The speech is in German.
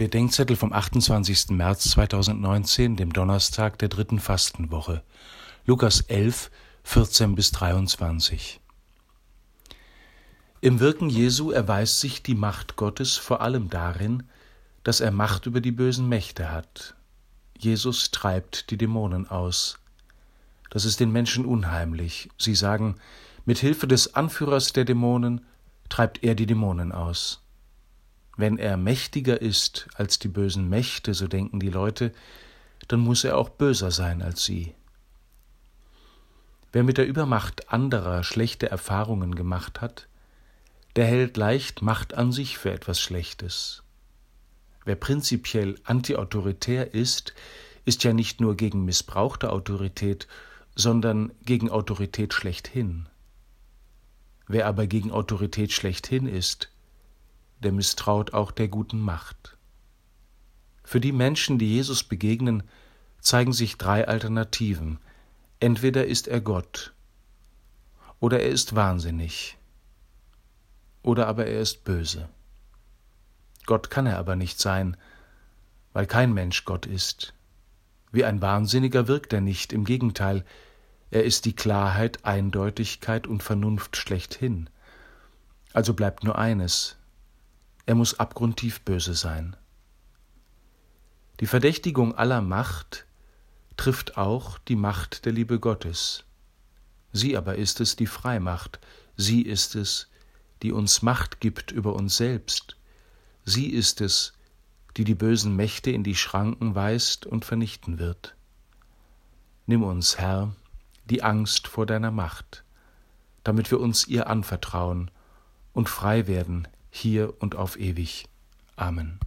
Bedenkzettel vom 28. März 2019, dem Donnerstag der dritten Fastenwoche. Lukas 11, 14 bis 23. Im Wirken Jesu erweist sich die Macht Gottes vor allem darin, dass er Macht über die bösen Mächte hat. Jesus treibt die Dämonen aus. Das ist den Menschen unheimlich. Sie sagen, mit Hilfe des Anführers der Dämonen treibt er die Dämonen aus. Wenn er mächtiger ist als die bösen Mächte, so denken die Leute, dann muss er auch böser sein als sie. Wer mit der Übermacht anderer schlechte Erfahrungen gemacht hat, der hält leicht Macht an sich für etwas Schlechtes. Wer prinzipiell antiautoritär ist, ist ja nicht nur gegen missbrauchte Autorität, sondern gegen Autorität schlechthin. Wer aber gegen Autorität schlechthin ist, der misstraut auch der guten Macht. Für die Menschen, die Jesus begegnen, zeigen sich drei Alternativen. Entweder ist er Gott, oder er ist wahnsinnig, oder aber er ist böse. Gott kann er aber nicht sein, weil kein Mensch Gott ist. Wie ein Wahnsinniger wirkt er nicht, im Gegenteil, er ist die Klarheit, Eindeutigkeit und Vernunft schlechthin. Also bleibt nur eines, er muss abgrundtief böse sein. Die Verdächtigung aller Macht trifft auch die Macht der Liebe Gottes. Sie aber ist es, die Freimacht, sie ist es, die uns Macht gibt über uns selbst, sie ist es, die die bösen Mächte in die Schranken weist und vernichten wird. Nimm uns, Herr, die Angst vor deiner Macht, damit wir uns ihr anvertrauen und frei werden hier und auf ewig. Amen.